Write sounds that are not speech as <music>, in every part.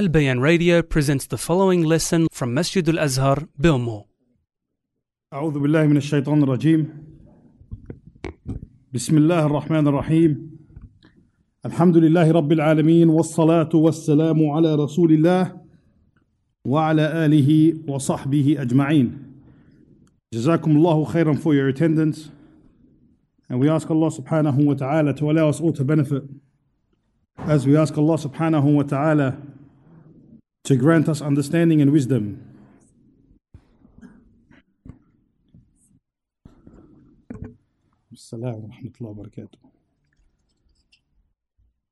Al Bayan Radio presents the following lesson from Masjid Al Azhar, Belmore. أعوذ بالله من الشيطان الرجيم. بسم الله الرحمن الرحيم. الحمد لله رب العالمين والصلاة والسلام على رسول الله وعلى آله وصحبه أجمعين. جزاكم الله خيرا for your attendance. And we ask Allah subhanahu wa ta'ala to allow us all to benefit. As we ask Allah subhanahu wa ta'ala to grant us understanding and wisdom.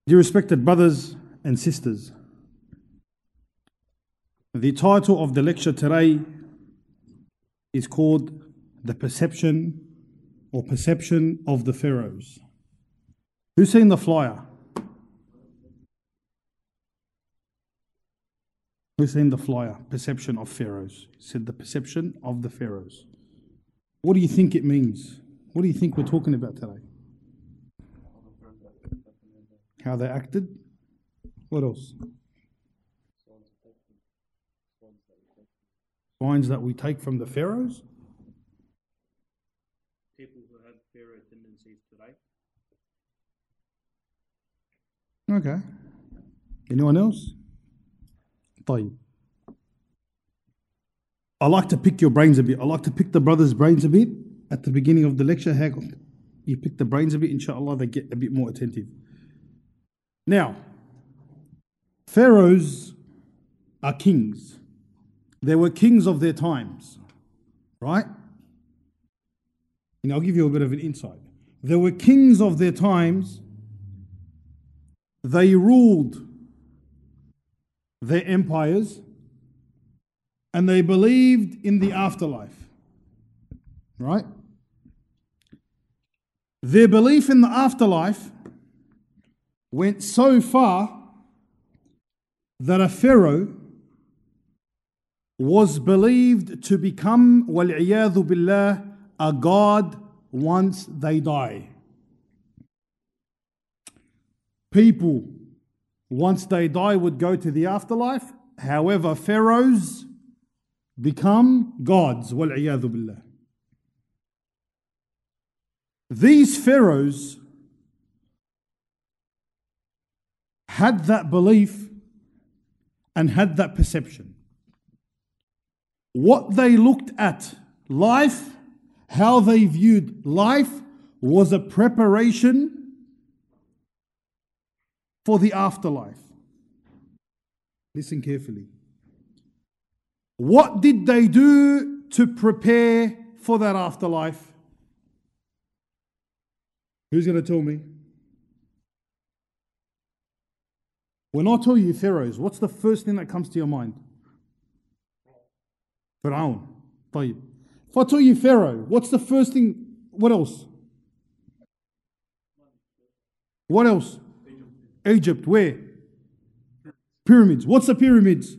Dear respected brothers and sisters, the title of the lecture today is called The Perception or Perception of the Pharaohs. Who's seen the flyer? Who's seen the flyer? Perception of Pharaohs. Said the perception of the Pharaohs. What do you think it means? What do you think we're talking about today? How they acted? What else? Signs that we take from the pharaohs? people who have pharaoh tendencies today. Okay. Anyone else? طيب. I like to pick your brains a bit. I like to pick the brothers' brains a bit at the beginning of the lecture. How you pick the brains a bit, inshallah, they get a bit more attentive. Now, pharaohs are kings. They were kings of their times, right? And I'll give you a bit of an insight. They were kings of their times. They ruled their empires, and they believed in the afterlife. Right? Their belief in the afterlife went so far that a pharaoh was believed to become, wal-iyadu billah, a god once they die. People once they die, would go to the afterlife. However, pharaohs become gods. These pharaohs had that belief and had that perception. What they looked at, life, how they viewed life, was a preparation for the afterlife. Listen carefully. What did they do to prepare for that afterlife? Who's going to tell me? When I tell you pharaohs, what's the first thing that comes to your mind? Pharaoh. طيب. If I tell you Pharaoh, what's the first thing? What else? What else? Egypt. Where? Pyramids. What's the pyramids?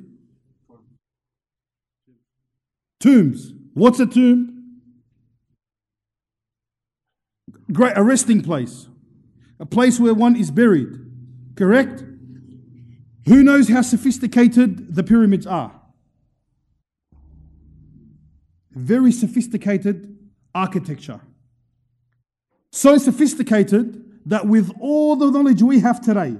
Tombs. What's a tomb? Great, a resting place. A place where one is buried. Correct? Who knows how sophisticated the pyramids are? Very sophisticated architecture. So sophisticated that with all the knowledge we have today,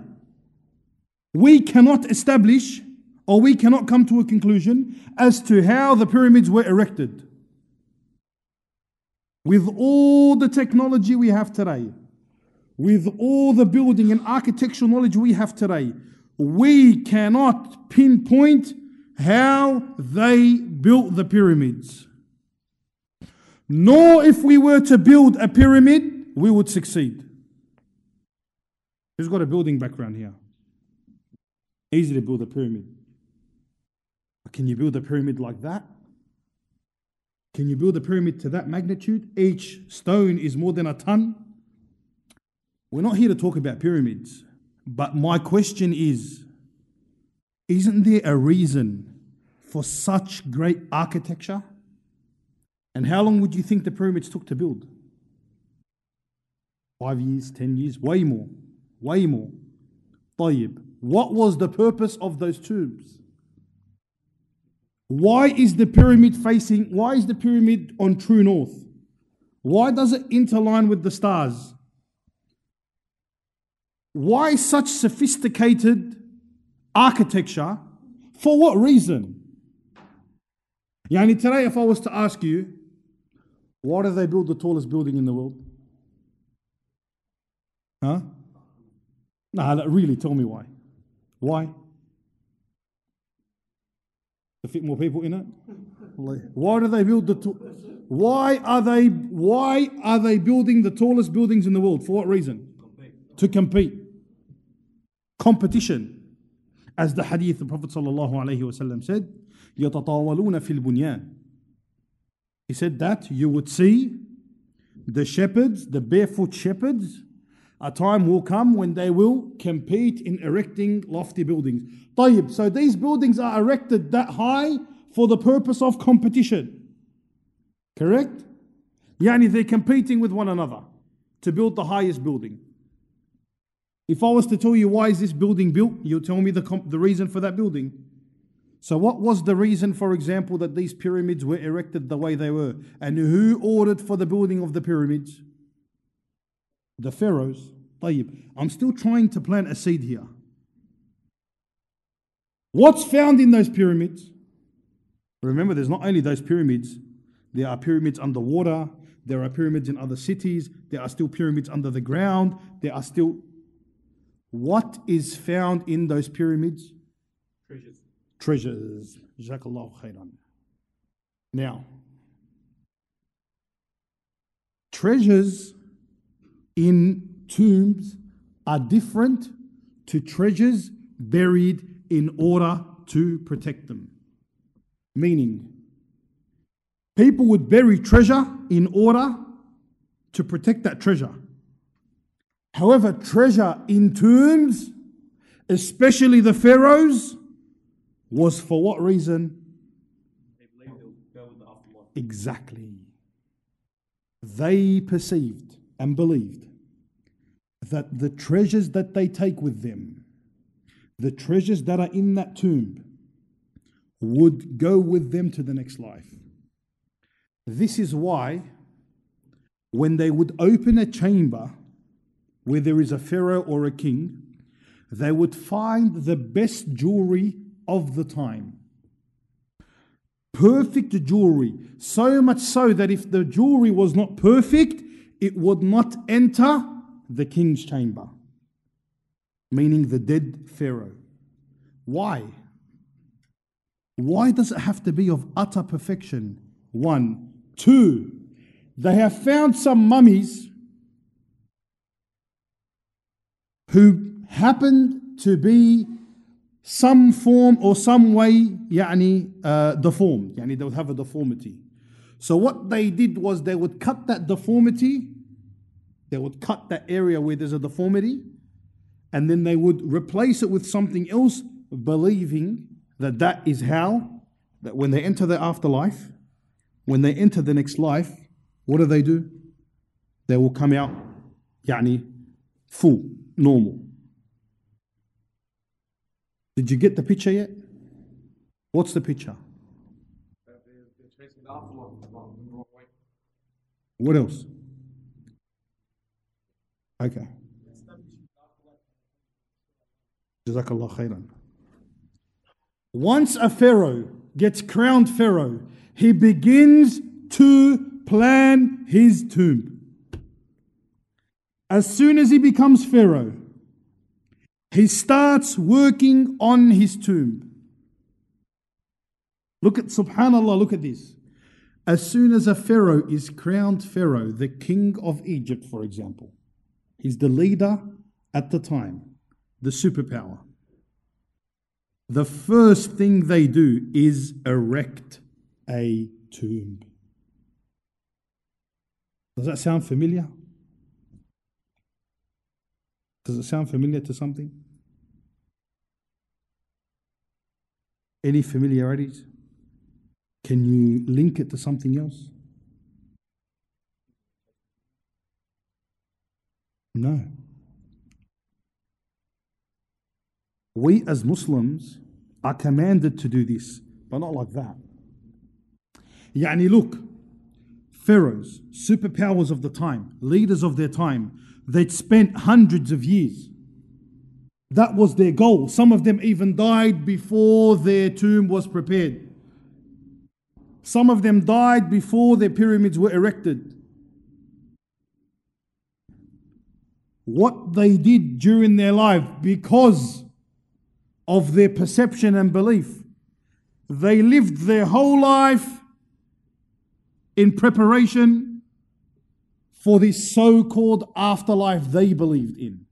we cannot establish or we cannot come to a conclusion as to how the pyramids were erected. With all the technology we have today, with all the building and architectural knowledge we have today, we cannot pinpoint how they built the pyramids. Nor if we were to build a pyramid, we would succeed. Who's got a building background here? Easy to build a pyramid. Can you build a pyramid like that? Can you build a pyramid to that magnitude? Each stone is more than a ton. We're not here to talk about pyramids, but my question is isn't there a reason for such great architecture? And how long would you think the pyramids took to build? Five years, ten years, way more, way more. طيب What was the purpose of those tombs? Why is the pyramid facing, why is the pyramid on true north? Why does it interline with the stars? Why such sophisticated architecture? For what reason? Yani today, if I was to ask you, why do they build the tallest building in the world? Huh? Nah, really, tell me why. Why? To fit more people in it? Why do they build the? T- why are they? Why are they building the tallest buildings in the world? For what reason? To compete. Competition. As the hadith the Prophet sallallahu alaihi wasallam said, يتطاولون في البنيان. He said that you would see the shepherds, the barefoot shepherds, a time will come when they will compete in erecting lofty buildings. طيب, so these buildings are erected that high for the purpose of competition. Correct? Yani they're competing with one another to build the highest building. If I was to tell you why is this building built, you'll tell me the, comp- the reason for that building. So, what was the reason, for example, that these pyramids were erected the way they were? And who ordered for the building of the pyramids? The pharaohs. طيب. I'm still trying to plant a seed here. What's found in those pyramids? Remember, there's not only those pyramids, there are pyramids underwater, there are pyramids in other cities, there are still pyramids under the ground, there are still. What is found in those pyramids? Treasures. treasures. Jazakallahu khairan. Now, treasures in tombs are different to treasures buried in order to protect them. Meaning, people would bury treasure in order to protect that treasure. However, treasure in tombs, especially the pharaohs, was for what reason? They believe they'll go in the afterlife. Exactly. They perceived and believed that the treasures that they take with them, the treasures that are in that tomb, would go with them to the next life. This is why, when they would open a chamber where there is a pharaoh or a king, they would find the best jewelry of the time. Perfect jewelry, so much so that if the jewelry was not perfect, it would not enter the king's chamber, meaning the dead pharaoh. Why? Why does it have to be of utter perfection? One. Two, they have found some mummies who happened to be some form or some way يعني, uh, deformed. يعني they would have a deformity. So what they did was they would cut that deformity, they would cut that area where there's a deformity and then they would replace it with something else, believing that that is how, that when they enter the afterlife, when they enter the next life, what do they do? They will come out, yani, full, normal. Did you get the picture yet? What's the picture? What else? Okay. Jazakallah khairan. Once a pharaoh gets crowned pharaoh, he begins to plan his tomb. As soon as he becomes pharaoh, he starts working on his tomb. Look at subhanallah, look at this. As soon as a pharaoh is crowned pharaoh, the king of Egypt, for example, he's the leader at the time, the superpower. The first thing they do is erect a tomb. Does that sound familiar? Does it sound familiar to something? Any familiarities? Can you link it to something else? No. We as Muslims are commanded to do this, but not like that. Yani, look, pharaohs, superpowers of the time, leaders of their time, they'd spent hundreds of years. That was their goal. Some of them even died before their tomb was prepared. Some of them died before their pyramids were erected. What they did during their life because of their perception and belief, they lived their whole life in preparation for this so called afterlife they believed in.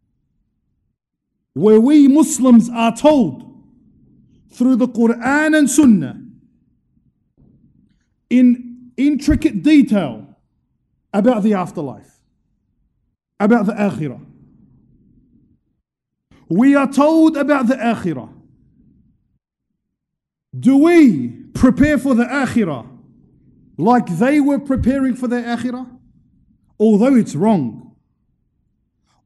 Where we Muslims are told through the Quran and Sunnah in intricate detail about the afterlife, about the akhirah. We are told about the akhirah. Do we prepare for the akhirah like they were preparing for their akhirah? Although it's wrong,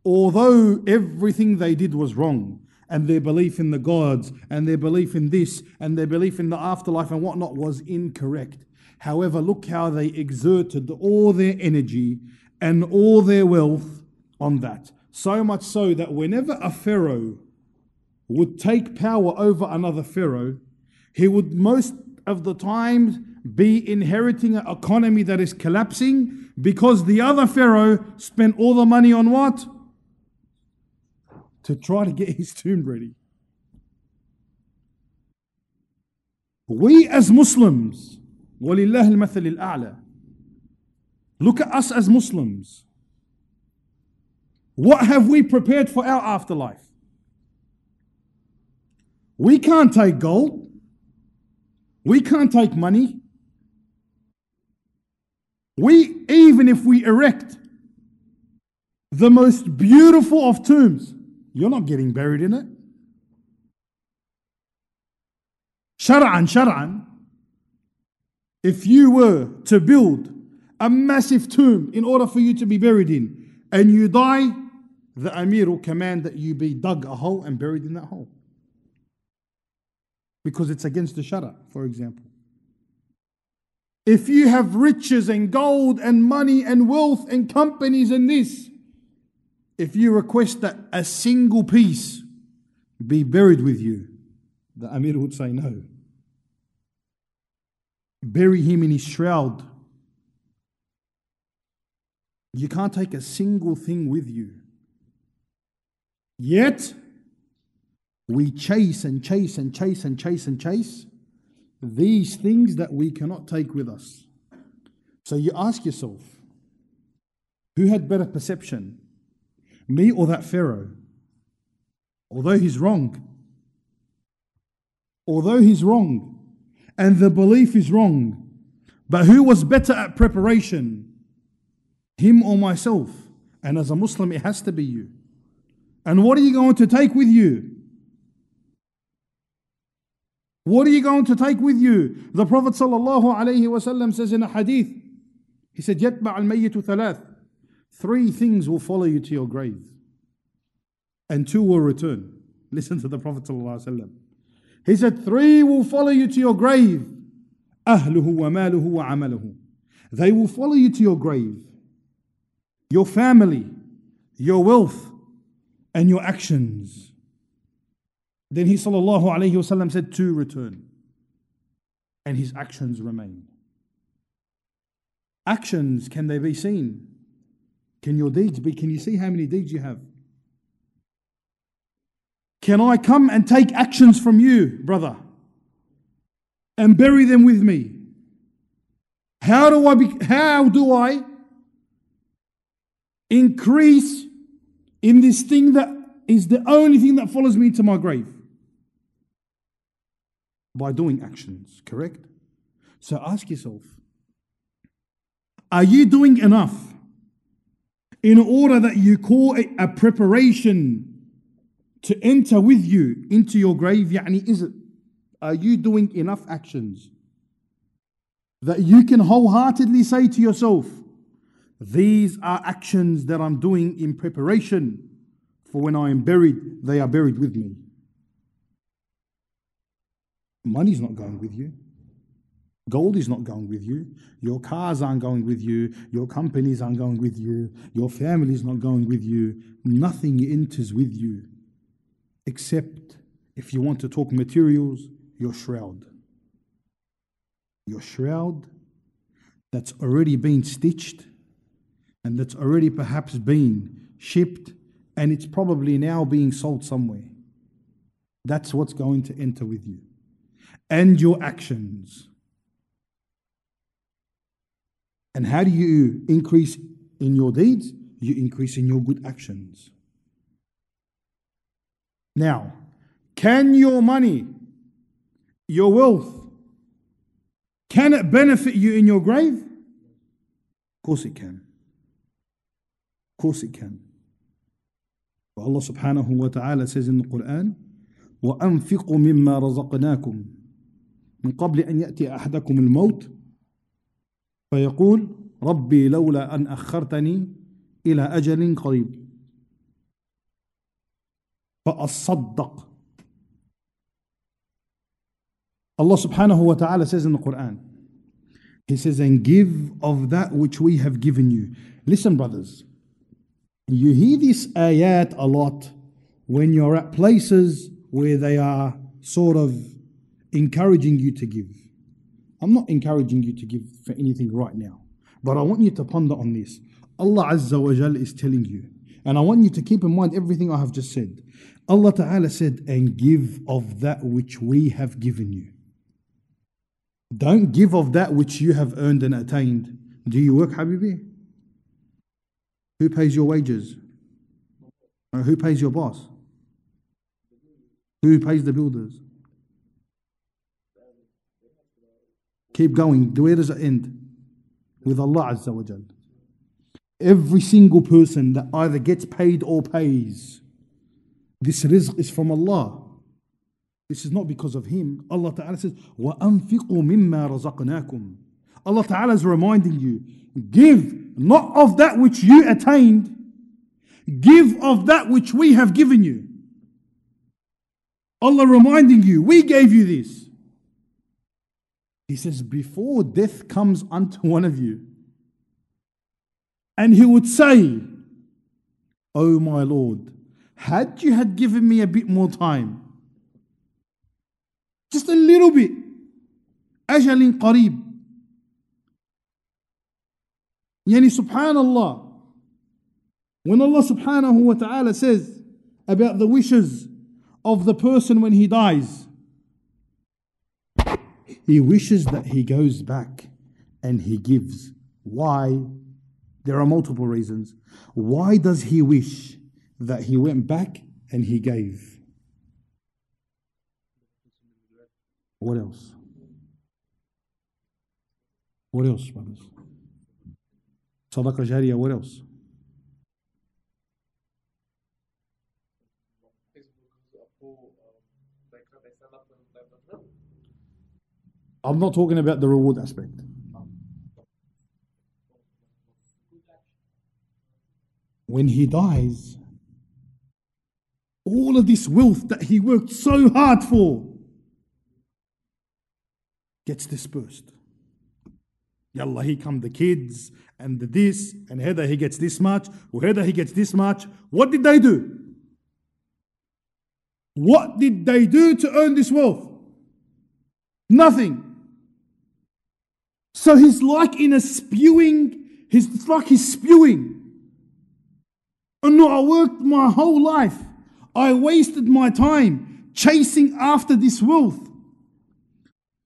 although everything they did was wrong, and their belief in the gods, and their belief in this, and their belief in the afterlife and whatnot was incorrect. However, look how they exerted all their energy and all their wealth on that. So much so that whenever a pharaoh would take power over another pharaoh, he would most of the time be inheriting an economy that is collapsing because the other pharaoh spent all the money on what? To try to get <laughs> his tomb ready. We as Muslims, ولله المثل الأعلى, look at us as Muslims. What have we prepared for our afterlife? We can't take gold. We can't take money. We, even if we erect the most beautiful of tombs, you're not getting buried in it. Shar'an, shar'an, if you were to build a massive tomb in order for you to be buried in, and you die, the Amir will command that you be dug a hole and buried in that hole. Because it's against the Shara, for example. If you have riches and gold and money and wealth and companies and this, if you request that a single piece be buried with you, the Amir would say no. Bury him in his shroud. You can't take a single thing with you. Yet, we chase and chase and chase and chase and chase these things that we cannot take with us. So you ask yourself, who had better perception, me or that Pharaoh? Although he's wrong, although he's wrong, and the belief is wrong, but who was better at preparation, him or myself? And as a Muslim, it has to be you. And what are you going to take with you? What are you going to take with you? The Prophet ﷺ says in a hadith, he said, يَتْبَعَ الْمَيِّتُ ثَلَاث Three things will follow you to your grave. And two will return. <laughs> Listen to the Prophet ﷺ. He said, three will follow you to your grave. أهله وماله وعمله. They will follow you to your grave. Your family, your wealth, and your actions. Then he sallallahu alayhi wasallam said two return. And his actions remain. Actions, can they be seen? Can your deeds be? Can you see how many deeds you have? Can I come and take actions from you, brother, and bury them with me? How do I be, how do I increase in this thing that is the only thing that follows me to my grave? By doing actions, correct? So ask yourself are you doing enough in order that you call it a preparation to enter with you into your grave? Yani, is it? Are you doing enough actions that you can wholeheartedly say to yourself, these are actions that I'm doing in preparation for when I am buried, they are buried with me. Money's not going with you. Gold is not going with you. Your cars aren't going with you. Your companies aren't going with you. Your family's not going with you. Nothing enters with you except if you want to talk materials, your shroud. Your shroud that's already been stitched and that's already perhaps been shipped and it's probably now being sold somewhere. That's what's going to enter with you. And your actions. And how do you increase in your deeds? You increase in your good actions. Now, can your money, your wealth, can it benefit you in your grave? Of course it can. Course it can. But Allah subhanahu wa ta'ala says in the Quran, وأنفقوا مما رزقناكم من قبل أن يأتي أحدكم الموت فيقول ربي لولا أن أخرتني إلى أجل قريب فأصدق Allah subhanahu wa ta'ala says in the Quran, He says, and give of that which we have given you. Listen, brothers, you hear this ayat a lot when you're at places where they are sort of encouraging you to give. I'm not encouraging you to give for anything right now, but I want you to ponder on this. Allah Azza wa Jal is telling you, and I want you to keep in mind everything I have just said. Allah Ta'ala said, and give of that which we have given you. Don't give of that which you have earned and attained. Do you work, Habibi? Who pays your wages? Or who pays your boss? Who pays the builders? Keep going. Where does it end? With Allah Azza wa Jal. Every single person that either gets paid or pays, this rizq is from Allah. This is not because of him. Allah Ta'ala says, وَأَنفِقُوا مِمَّا رَزَقْنَاكُمْ Allah Ta'ala is reminding you, give not of that which you attained, give of that which we have given you. Allah reminding you, we gave you this. He says, before death comes unto <laughs> one of you, and he would say, Oh my Lord, had you had given me a bit more time, just a little bit, أجل قريب Yani subhanallah. When Allah subhanahu wa ta'ala says about the wishes of the person when he dies, he wishes that he goes back and he gives. Why? There are multiple reasons. Why does he wish that he went back and he gave? What else? What else, brothers? Sadaqa Jariyah, what else? I'm not talking about the reward aspect. When he dies, all of this wealth that he worked so hard for gets dispersed. Yalla, here come the kids and the this, and Heather he gets this much, Heather he gets this much. What did they do? What did they do to earn this wealth? Nothing. So he's like in a spewing, he's like he's spewing. And no, I worked my whole life. I wasted my time chasing after this wealth.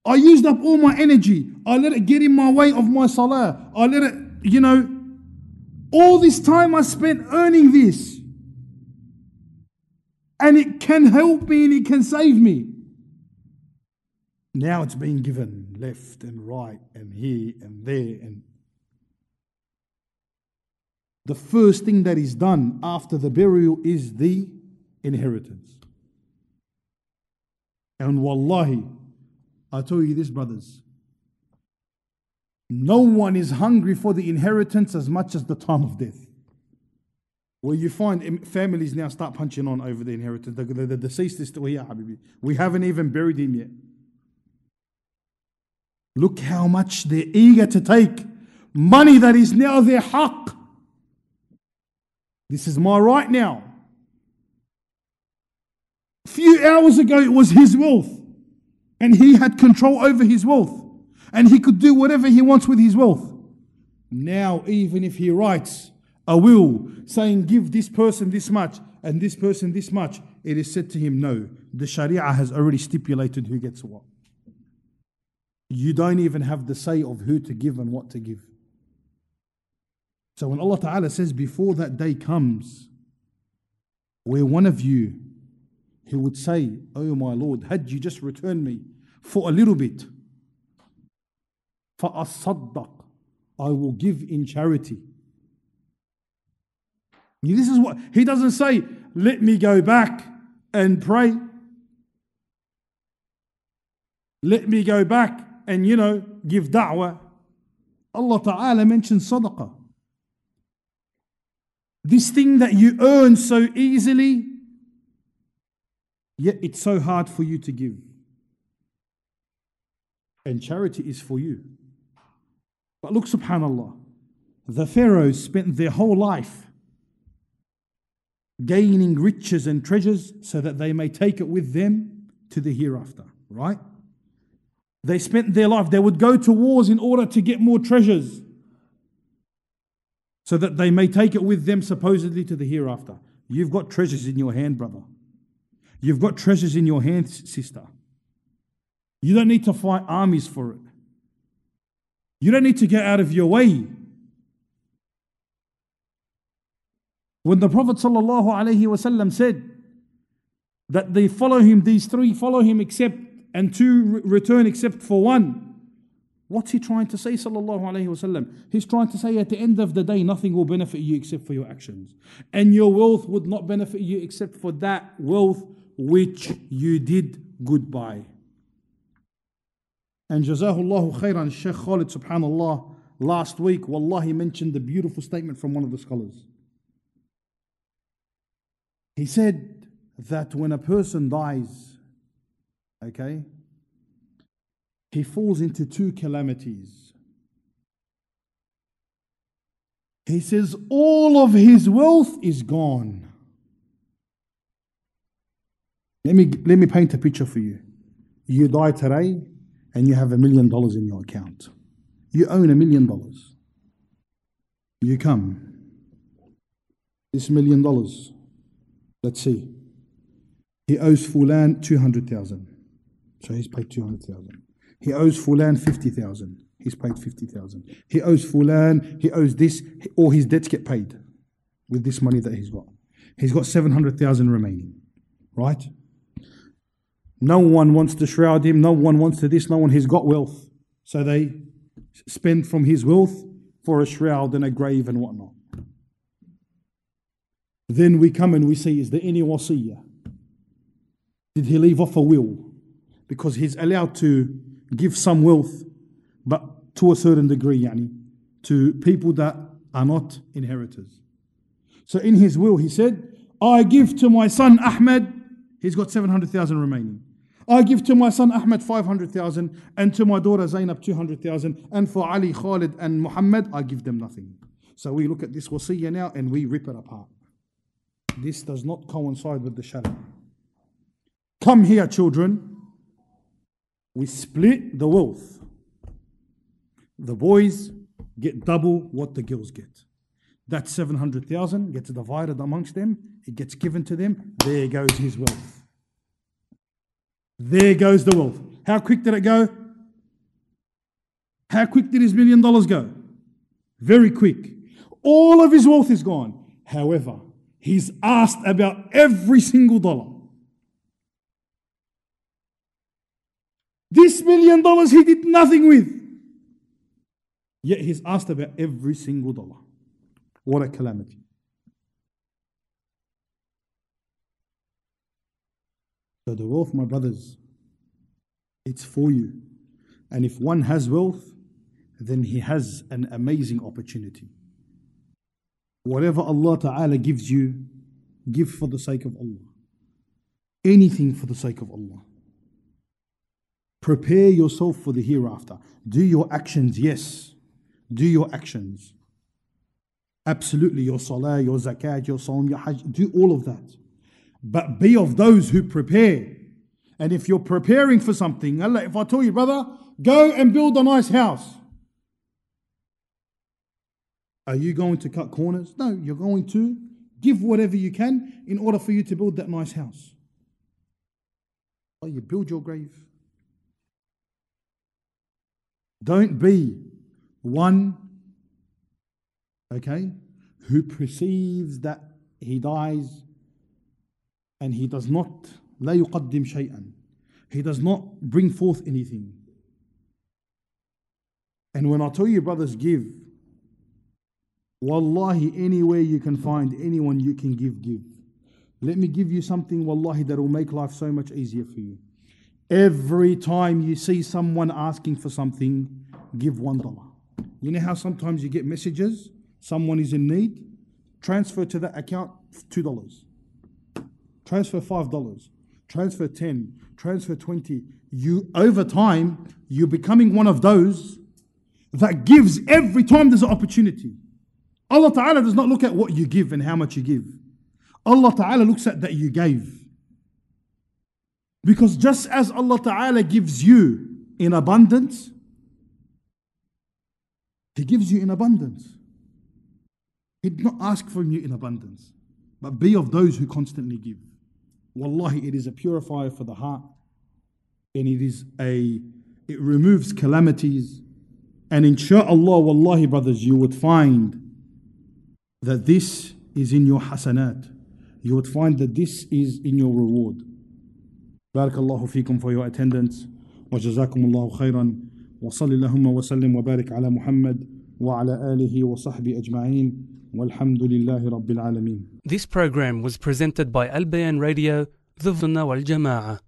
I used up all my energy. I let it get in my way of my salah. I let it, you know, all this time I spent earning this. And it can help me and it can save me. Now it's being given left and right and here and there. And the first thing that is done after the burial is the inheritance. And wallahi, I tell you this, brothers. No one is hungry for the inheritance as much as the time of death. Where you find families now start punching on over the inheritance. The, the, the deceased is still here, Habibi. We haven't even buried him yet. Look how much they're eager to take money that is now their haqq. This is my right now. A few hours ago, it was his wealth, and he had control over his wealth, and he could do whatever he wants with his wealth. Now, even if he writes a will saying, Give this person this much and this person this much, it is said to him, No, the Sharia has already stipulated who gets what. You don't even have the say of who to give and what to give. So when Allah Ta'ala says, Before that day comes, where one of you he would say, Oh my Lord, had you just returned me for a little bit, فَأَصَّدَّقْ I will give in charity. This is what he doesn't say, let me go back and pray. Let me go back and, you know, give da'wah. Allah Ta'ala mentions sadaqah. This thing that you earn so easily, yet it's so hard for you to give. And charity is for you. But look, subhanAllah, the pharaohs spent their whole life gaining riches and treasures so that they may take it with them to the hereafter, right? They spent their life, they would go to wars in order to get more treasures so that they may take it with them supposedly to the hereafter. You've got treasures in your hand, brother. You've got treasures in your hand, sister. You don't need to fight armies for it. You don't need to get out of your way. When the Prophet ﷺ said that they follow him, these three follow him except, and two return except for one. What's he trying to say, sallallahu? He's trying to say at the end of the day, nothing will benefit you except for your actions. And your wealth would not benefit you except for that wealth which you did goodbye. And Jazahullahu khairan, Sheikh Khalid, subhanallah, last week, wallahi, mentioned the beautiful statement from one of the scholars. He said that when a person dies, okay, he falls into two calamities. He says all of his wealth is gone. Let me, let me paint a picture for you. You die today and you have a million dollars in your account. You own a million dollars. You come. This million dollars Let's see. He owes Fulan 200,000. So he's paid 200,000. He owes Fulan 50,000. He's paid 50,000. He owes Fulan, he owes this, all his debts get paid with this money that he's got. He's got 700,000 remaining, right? No one wants to shroud him. No one wants to this. No one. He's got wealth. So they spend from his wealth for a shroud and a grave and whatnot. Then we come and we say, is there any wasiyah? Did he leave off a will? Because he's allowed to give some wealth, but to a certain degree, yani, to people that are not inheritors. So in his will, he said, I give to my son Ahmed, he's got 700,000 remaining. I give to my son Ahmed 500,000 and to my daughter Zainab 200,000 and for Ali, Khalid and Muhammad, I give them nothing. So we look at this wasiyah now and we rip it apart. This does not coincide with the Sharia. Come here, children. We split the wealth. The boys get double what the girls get. That 700,000 gets divided amongst them, it gets given to them. There goes his wealth. There goes the wealth. How quick did it go? How quick did his million dollars go? Very quick. All of his wealth is gone. However, He's asked about every single dollar. This million dollars he did nothing with. Yet he's asked about every single dollar. What a calamity. So, the wealth, my brothers, it's for you. And if one has wealth, then he has an amazing opportunity. Whatever Allah Ta'ala gives you, give for the sake of Allah. Anything for the sake of Allah. Prepare yourself for the hereafter. Do your actions, yes. Do your actions. Absolutely, your salah, your zakat, your sawm, your hajj, do all of that. But be of those who prepare. And if you're preparing for something, Allah, if I tell you, brother, go and build a nice house. Are you going to cut corners? No, you're going to give whatever you can in order for you to build that nice house. Or you build your grave. Don't be one, okay, who perceives that he dies and he does not, لا يقدم شيئا. He does not bring forth anything. And when I tell you, brothers, give, wallahi, anywhere you can find anyone you can give, give. Let me give you something, wallahi, that will make life so much easier for you. Every time you see someone asking for something, give one dollar. You know how sometimes you get messages, someone is in need, transfer to that account two dollars, transfer five dollars, transfer ten, transfer twenty. You over time, you're becoming one of those that gives every time there's an opportunity. Allah Ta'ala does not look at what you give and how much you give. Allah Ta'ala looks at that you gave. Because just as Allah Ta'ala gives you in abundance, He gives you in abundance. He did not ask from you in abundance, but be of those who constantly give. Wallahi, it is a purifier for the heart, and it is a it removes calamities. And insha'Allah, wallahi, brothers, you would find that this is in your hasanat. You would find that this is in your reward. بارك الله فيكم for your attendance وجزاكم الله خيرا وصل اللهم وسلم وبارك على محمد وعلى آله وصحبه أجمعين this program was presented by Al Bayan Radio, The Sunnah wal Jama'ah.